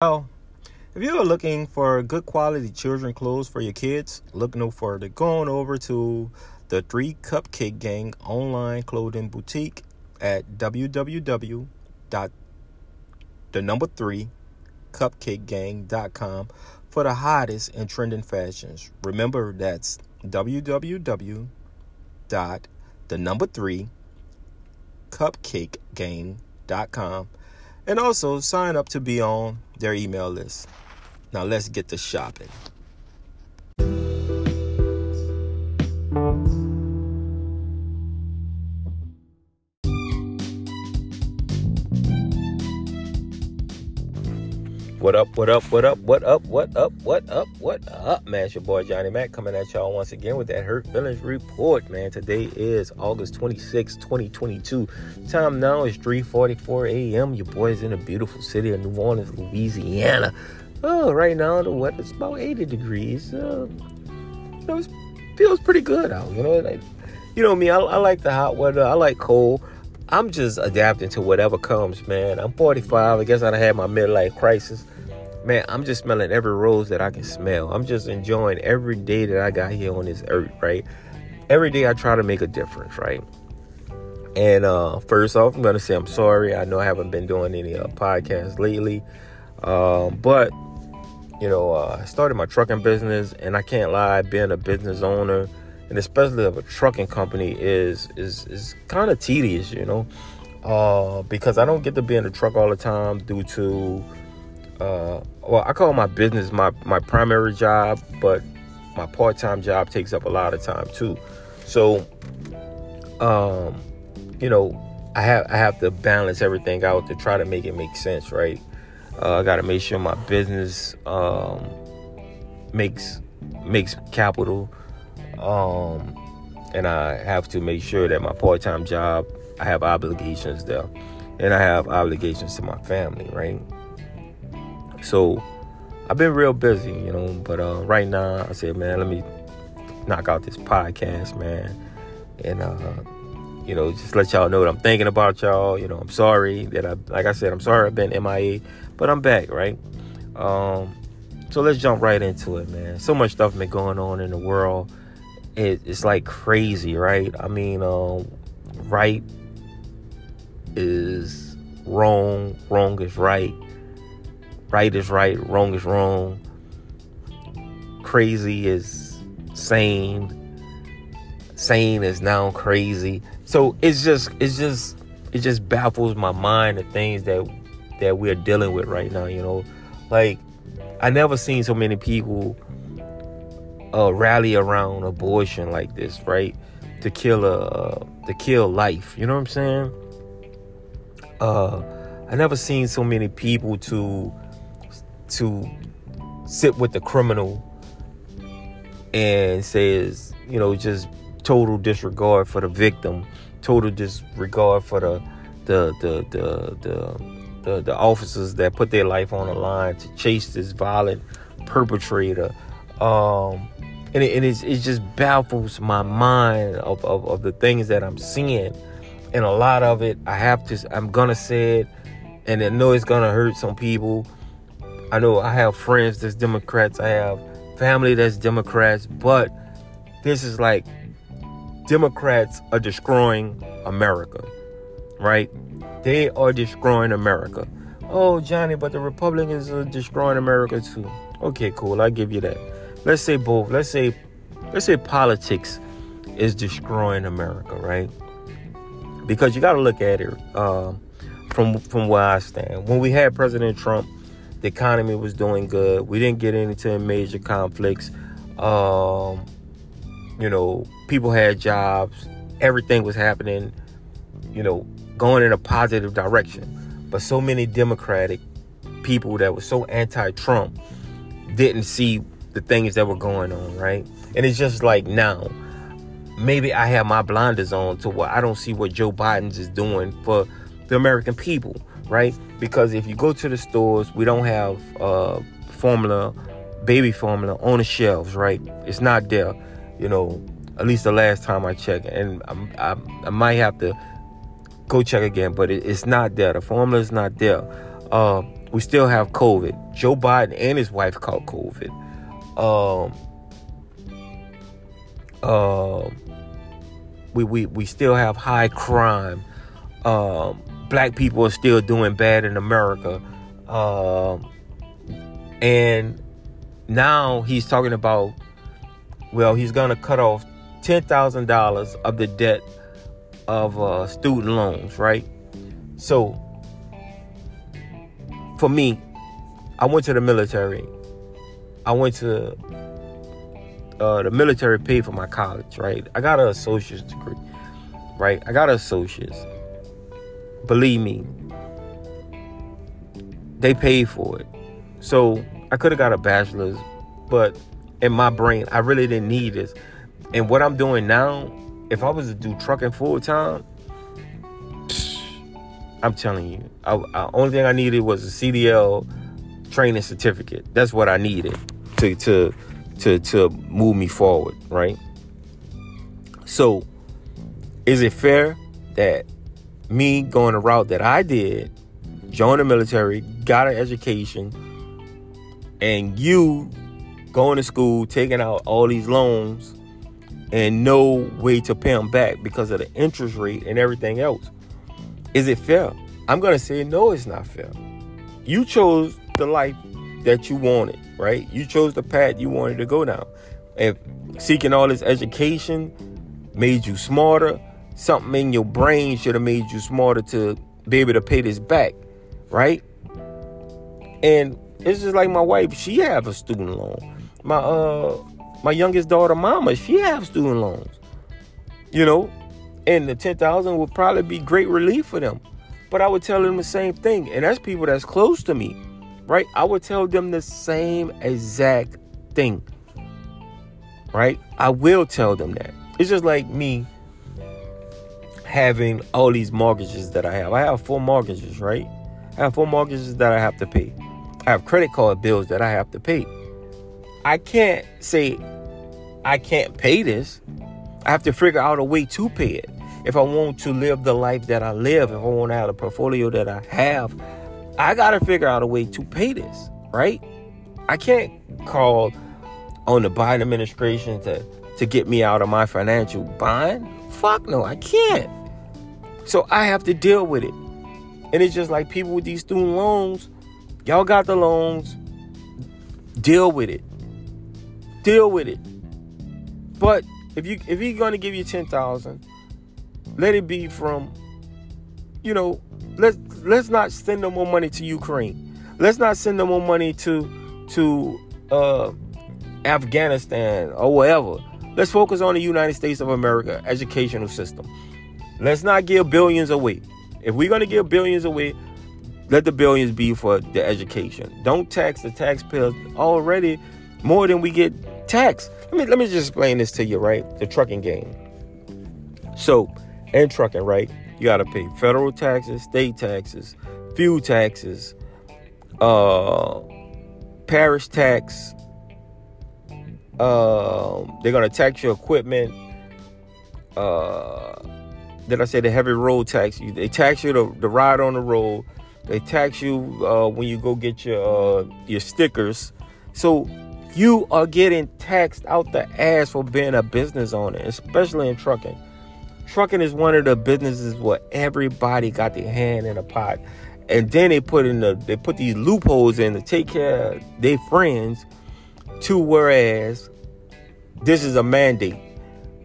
Well, if you are looking for good quality children clothes for your kids, look no further. Going over to the Three Cupcake Gang online clothing boutique at www. the number three cupcakegang.com for the hottest and trending fashions. Remember that's www. the number three cupcakegang.com and also sign up to be on their email list. Now let's get to shopping. What up, what up, what up, what up, what up, what up, what up, man? It's your boy Johnny Mac coming at y'all once again with that Hurt Feelings Report, man. Today is August 26, 2022. Time now is 3.44 a.m. Your boy's in the beautiful city of New Orleans, Louisiana. Oh, right now the weather's about 80 degrees. Uh, it feels pretty good out, you know. Like, you know me, I, I like the hot weather. I like cold. I'm just adapting to whatever comes, man. I'm 45. I guess I had my midlife crisis. Man, I'm just smelling every rose that I can smell. I'm just enjoying every day that I got here on this earth, right? Every day I try to make a difference, right? And uh, first off, I'm gonna say I'm sorry. I know I haven't been doing any uh, podcasts lately, um, but you know, uh, I started my trucking business, and I can't lie, being a business owner and especially of a trucking company is is is kind of tedious, you know, uh, because I don't get to be in the truck all the time due to, uh, well, I call my business my my primary job, but my part time job takes up a lot of time too. So, um, you know, I have I have to balance everything out to try to make it make sense, right? Uh, I got to make sure my business um, makes makes capital um, and I have to make sure that my part time job, I have obligations there. And I have obligations to my family, right? So I've been real busy, you know, but uh, right now I said, man, let me knock out this podcast, man. And, uh, you know, just let y'all know that I'm thinking about y'all. You know, I'm sorry that I, like I said, I'm sorry I've been MIA, but I'm back, right? Um, so let's jump right into it, man. So much stuff been going on in the world it, it's like crazy, right? I mean, uh, right is wrong, wrong is right, right is right, wrong is wrong, crazy is sane, sane is now crazy. So it's just, it's just, it just baffles my mind the things that that we're dealing with right now. You know, like I never seen so many people uh, rally around abortion like this, right? To kill a uh, to kill life. You know what I'm saying? Uh, I never seen so many people to to sit with the criminal and says, you know, just total disregard for the victim, total disregard for the the the the the the, the officers that put their life on the line to chase this violent perpetrator. Um, and it, and it just baffles my mind of, of, of the things that I'm seeing. And a lot of it, I have to, I'm gonna say it, and I know it's gonna hurt some people. I know I have friends that's Democrats, I have family that's Democrats, but this is like Democrats are destroying America, right? They are destroying America. Oh, Johnny, but the Republicans are destroying America too. Okay, cool. I'll give you that let's say both let's say let's say politics is destroying america right because you got to look at it um, from from where i stand when we had president trump the economy was doing good. We didn't get into major conflicts. Um, you know people had jobs. Everything was happening you know going in a positive direction. But so many democratic people that were so anti-trump didn't see the things that were going on, right? And it's just like now, maybe I have my blinders on to what I don't see what Joe Biden's is doing for the American people, right? Because if you go to the stores, we don't have uh, formula, baby formula on the shelves, right? It's not there, you know. At least the last time I checked, and I, I, I might have to go check again, but it, it's not there. The formula is not there. Uh, we still have COVID. Joe Biden and his wife caught COVID. Um, uh, we, we, we still have high crime. Um, black people are still doing bad in America. Um, and now he's talking about, well, he's going to cut off $10,000 of the debt of uh, student loans, right? So, for me, I went to the military. I went to uh, the military paid for my college, right? I got an associate's degree, right? I got an associate's. Believe me, they paid for it. So I could have got a bachelor's, but in my brain, I really didn't need this. And what I'm doing now, if I was to do trucking full time, I'm telling you, I, I, only thing I needed was a CDL training certificate. That's what I needed to to to to move me forward, right? So, is it fair that me going the route that I did, join the military, got an education, and you going to school, taking out all these loans, and no way to pay them back because of the interest rate and everything else? Is it fair? I'm going to say no, it's not fair. You chose the life that you wanted, right? You chose the path you wanted to go down. If seeking all this education made you smarter, something in your brain should have made you smarter to be able to pay this back, right? And it's just like my wife, she have a student loan. My uh my youngest daughter mama, she have student loans. You know, and the 10,000 would probably be great relief for them. But I would tell them the same thing. And that's people that's close to me, right? I would tell them the same exact thing, right? I will tell them that. It's just like me having all these mortgages that I have. I have four mortgages, right? I have four mortgages that I have to pay. I have credit card bills that I have to pay. I can't say I can't pay this. I have to figure out a way to pay it if I want to live the life that I live, if I want to have the portfolio that I have, I got to figure out a way to pay this, right? I can't call on the Biden administration to, to get me out of my financial bind. Fuck no, I can't. So I have to deal with it. And it's just like people with these student loans, y'all got the loans, deal with it. Deal with it. But if you if he's gonna give you ten thousand, let it be from, you know, let's let's not send no more money to Ukraine. Let's not send no more money to to uh, Afghanistan or whatever. Let's focus on the United States of America educational system. Let's not give billions away. If we're gonna give billions away, let the billions be for the education. Don't tax the taxpayers already more than we get taxed. Let me let me just explain this to you, right? The trucking game. So in trucking, right? You got to pay federal taxes, state taxes, fuel taxes, uh, parish tax. Uh, they're gonna tax your equipment. Uh, did I say the heavy road tax? You they tax you to, to ride on the road. They tax you uh, when you go get your uh, your stickers. So you are getting taxed out the ass for being a business owner, especially in trucking trucking is one of the businesses where everybody got their hand in a pot and then they put in the they put these loopholes in to take care of their friends to whereas this is a mandate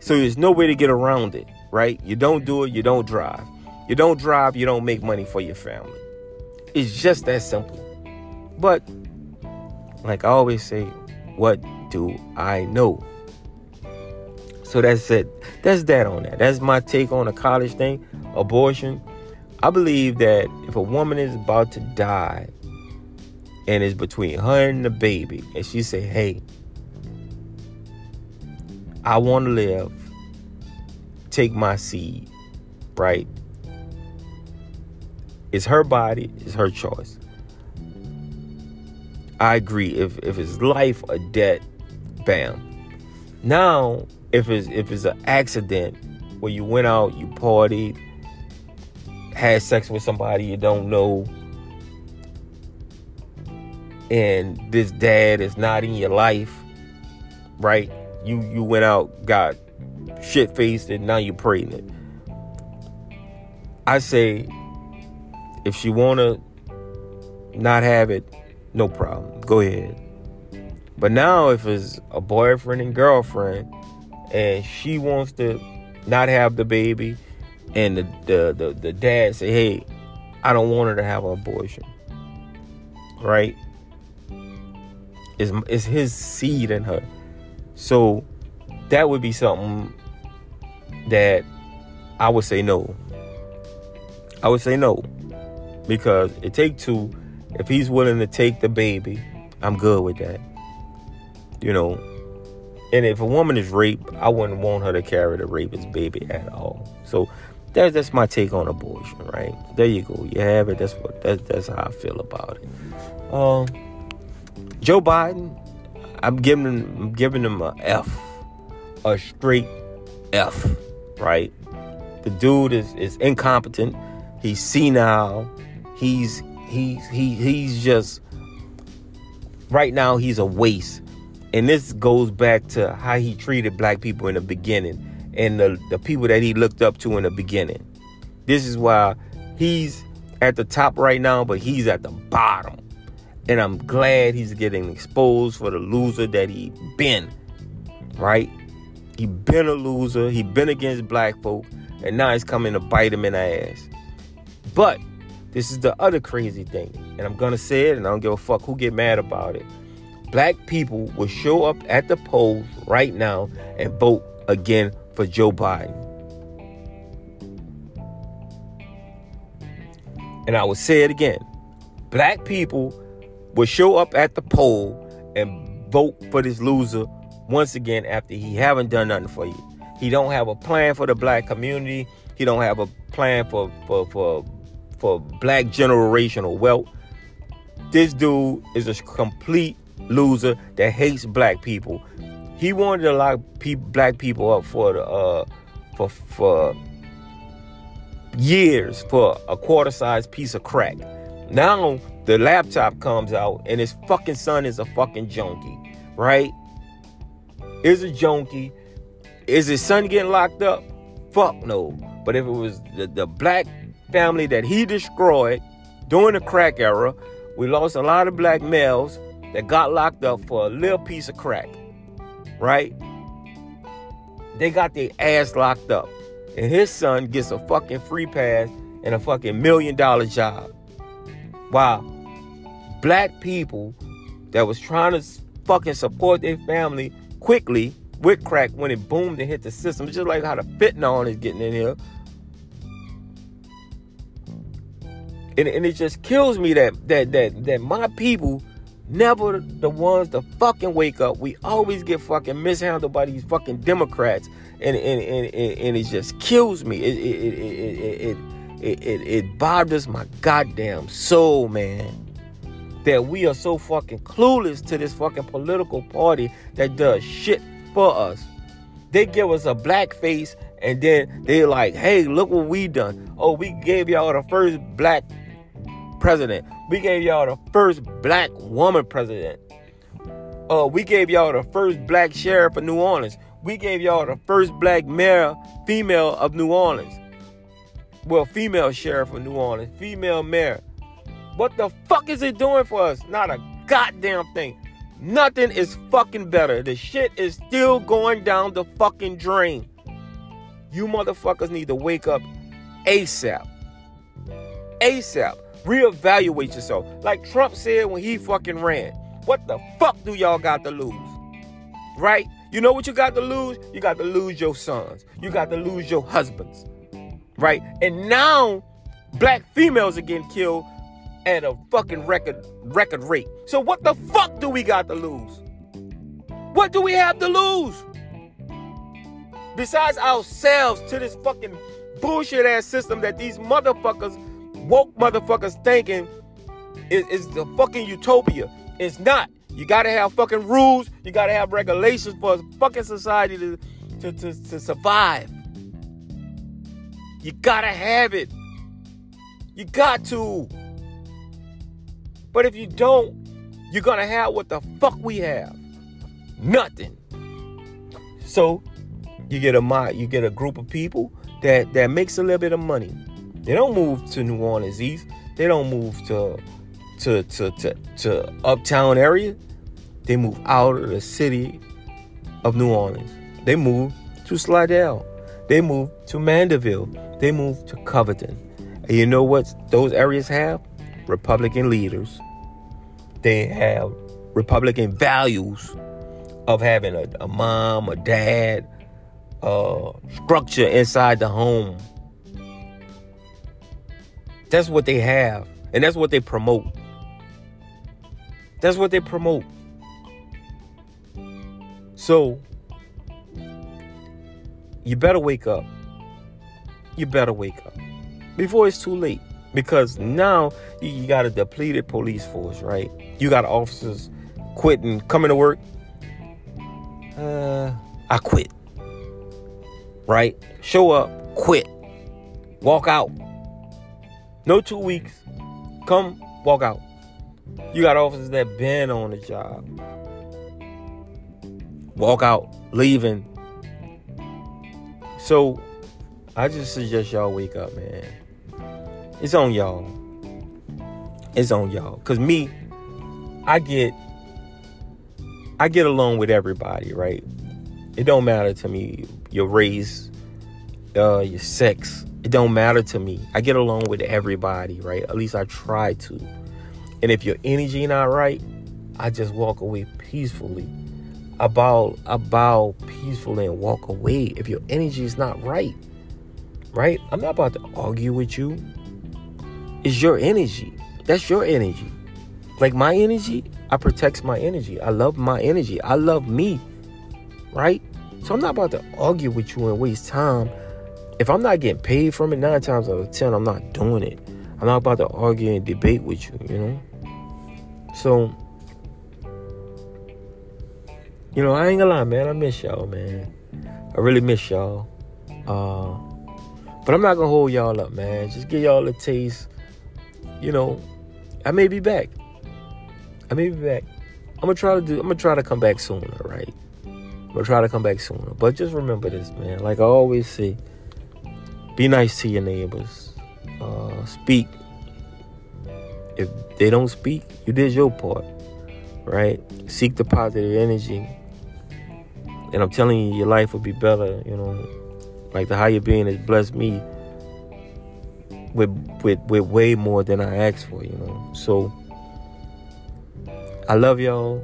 so there's no way to get around it right you don't do it you don't drive you don't drive you don't make money for your family it's just that simple but like i always say what do i know so that's it. That's that on that. That's my take on the college thing. Abortion. I believe that if a woman is about to die and it's between her and the baby, and she say, Hey, I want to live, take my seed, right? It's her body, it's her choice. I agree. If if it's life or death, bam. Now if it's if it's an accident where you went out, you partied, had sex with somebody you don't know, and this dad is not in your life, right? You you went out, got shit faced, and now you're pregnant. I say, if she wanna not have it, no problem. Go ahead. But now, if it's a boyfriend and girlfriend, and she wants to not have the baby, and the the the, the dad say, "Hey, I don't want her to have an abortion," right? It's, it's his seed in her, so that would be something that I would say no. I would say no because it take two. If he's willing to take the baby, I'm good with that. You know, and if a woman is raped, I wouldn't want her to carry the rapist's baby at all. So that's that's my take on abortion, right? There you go. You have it. That's what that's that's how I feel about it. Um, Joe Biden, I'm giving him I'm giving him a F, a straight F, right? The dude is is incompetent. He's senile. He's he's he he's just right now he's a waste and this goes back to how he treated black people in the beginning and the, the people that he looked up to in the beginning. This is why he's at the top right now, but he's at the bottom. And I'm glad he's getting exposed for the loser that he been. Right? He been a loser. He been against black folk. And now he's coming to bite him in the ass. But this is the other crazy thing. And I'm gonna say it and I don't give a fuck who get mad about it black people will show up at the polls right now and vote again for Joe Biden. And I will say it again. Black people will show up at the poll and vote for this loser once again after he haven't done nothing for you. He don't have a plan for the black community. He don't have a plan for for for, for black generational wealth. This dude is a complete loser that hates black people. He wanted to lock people, black people up for the uh, for for years for a quarter size piece of crack. Now the laptop comes out and his fucking son is a fucking junkie, right? Is a junkie. Is his son getting locked up? Fuck no. But if it was the, the black family that he destroyed during the crack era, we lost a lot of black males that got locked up for a little piece of crack, right? They got their ass locked up. And his son gets a fucking free pass and a fucking million dollar job. Wow. Black people that was trying to fucking support their family quickly with crack when it boomed and hit the system. It's just like how the fentanyl is getting in here. And, and it just kills me that that that that my people never the ones to fucking wake up. We always get fucking mishandled by these fucking Democrats, and and and, and it just kills me. It it it it it, it, it bothers my goddamn soul, man. That we are so fucking clueless to this fucking political party that does shit for us. They give us a black face and then they're like, hey, look what we done. Oh, we gave y'all the first black president. We gave y'all the first black woman president. Uh, we gave y'all the first black sheriff of New Orleans. We gave y'all the first black mayor, female of New Orleans. Well, female sheriff of New Orleans, female mayor. What the fuck is it doing for us? Not a goddamn thing. Nothing is fucking better. The shit is still going down the fucking drain. You motherfuckers need to wake up ASAP. ASAP reevaluate yourself. Like Trump said when he fucking ran. What the fuck do y'all got to lose? Right? You know what you got to lose? You got to lose your sons. You got to lose your husbands. Right? And now black females are getting killed at a fucking record record rate. So what the fuck do we got to lose? What do we have to lose? Besides ourselves to this fucking bullshit ass system that these motherfuckers woke motherfuckers thinking is, is the fucking utopia. It's not. You gotta have fucking rules. You gotta have regulations for a fucking society to, to, to, to survive. You gotta have it. You got to. But if you don't, you're gonna have what the fuck we have. Nothing. So you get a you get a group of people that that makes a little bit of money. They don't move to New Orleans East. They don't move to to to to, to uptown area. They move out of the city of New Orleans. They move to Slidell. They move to Mandeville. They move to Covington. And you know what those areas have? Republican leaders they have Republican values of having a, a mom, a dad, uh, structure inside the home. That's what they have, and that's what they promote. That's what they promote. So, you better wake up. You better wake up before it's too late. Because now you, you got a depleted police force, right? You got officers quitting, coming to work. Uh, I quit. Right? Show up, quit, walk out. No two weeks. Come, walk out. You got officers that been on the job. Walk out, leaving. So I just suggest y'all wake up, man. It's on y'all. It's on y'all. Cause me, I get I get along with everybody, right? It don't matter to me your race, uh, your sex. It don't matter to me. I get along with everybody, right? At least I try to. And if your energy not right, I just walk away peacefully. I bow, I bow peacefully and walk away. If your energy is not right, right? I'm not about to argue with you. It's your energy. That's your energy. Like my energy, I protect my energy. I love my energy. I love me. Right? So I'm not about to argue with you and waste time. If I'm not getting paid from it, nine times out of ten, I'm not doing it. I'm not about to argue and debate with you, you know? So, you know, I ain't gonna lie, man. I miss y'all, man. I really miss y'all. Uh, but I'm not gonna hold y'all up, man. Just give y'all a taste. You know, I may be back. I may be back. I'm gonna try to do. I'm gonna try to come back sooner, right? I'm gonna try to come back sooner. But just remember this, man. Like I always say, be nice to your neighbors. Uh, speak. If they don't speak, you did your part, right? Seek the positive energy, and I'm telling you, your life will be better. You know, like the higher being has blessed me with with with way more than I asked for. You know, so I love y'all.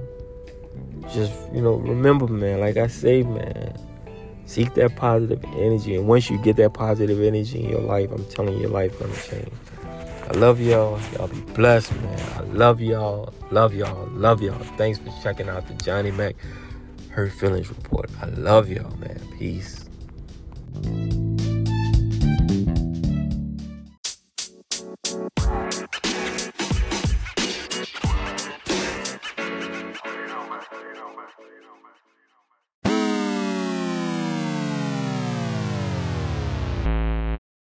Just, you know, remember, man, like I say, man, seek that positive energy. And once you get that positive energy in your life, I'm telling you, your life gonna change. I love y'all. Y'all be blessed, man. I love y'all. Love y'all. Love y'all. Thanks for checking out the Johnny Mac Hurt Feelings Report. I love y'all, man. Peace.